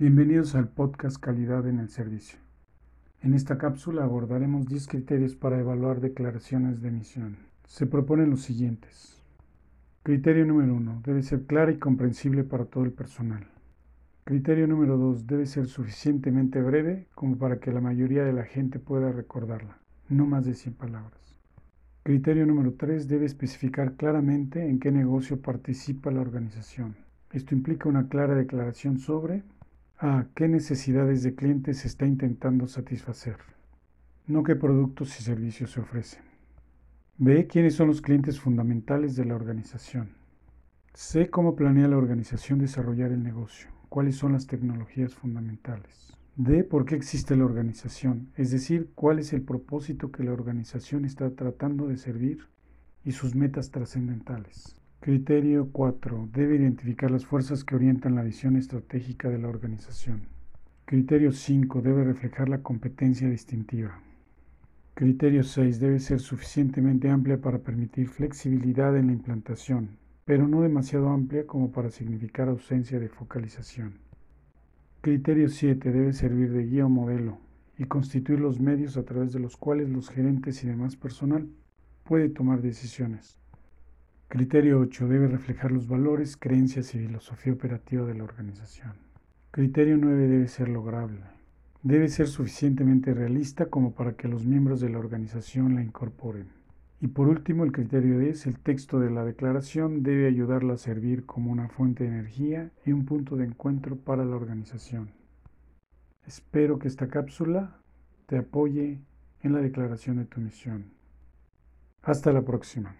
Bienvenidos al podcast Calidad en el Servicio. En esta cápsula abordaremos 10 criterios para evaluar declaraciones de misión. Se proponen los siguientes. Criterio número 1. Debe ser clara y comprensible para todo el personal. Criterio número 2. Debe ser suficientemente breve como para que la mayoría de la gente pueda recordarla, no más de 100 palabras. Criterio número 3. Debe especificar claramente en qué negocio participa la organización. Esto implica una clara declaración sobre a. ¿Qué necesidades de clientes se está intentando satisfacer? No qué productos y servicios se ofrecen. B. ¿Quiénes son los clientes fundamentales de la organización? C. ¿Cómo planea la organización desarrollar el negocio? ¿Cuáles son las tecnologías fundamentales? D. ¿Por qué existe la organización? Es decir, ¿cuál es el propósito que la organización está tratando de servir y sus metas trascendentales? Criterio 4. Debe identificar las fuerzas que orientan la visión estratégica de la organización. Criterio 5. Debe reflejar la competencia distintiva. Criterio 6. Debe ser suficientemente amplia para permitir flexibilidad en la implantación, pero no demasiado amplia como para significar ausencia de focalización. Criterio 7. Debe servir de guía o modelo y constituir los medios a través de los cuales los gerentes y demás personal puede tomar decisiones. Criterio 8. Debe reflejar los valores, creencias y filosofía operativa de la organización. Criterio 9. Debe ser lograble. Debe ser suficientemente realista como para que los miembros de la organización la incorporen. Y por último, el criterio 10. El texto de la declaración debe ayudarla a servir como una fuente de energía y un punto de encuentro para la organización. Espero que esta cápsula te apoye en la declaración de tu misión. Hasta la próxima.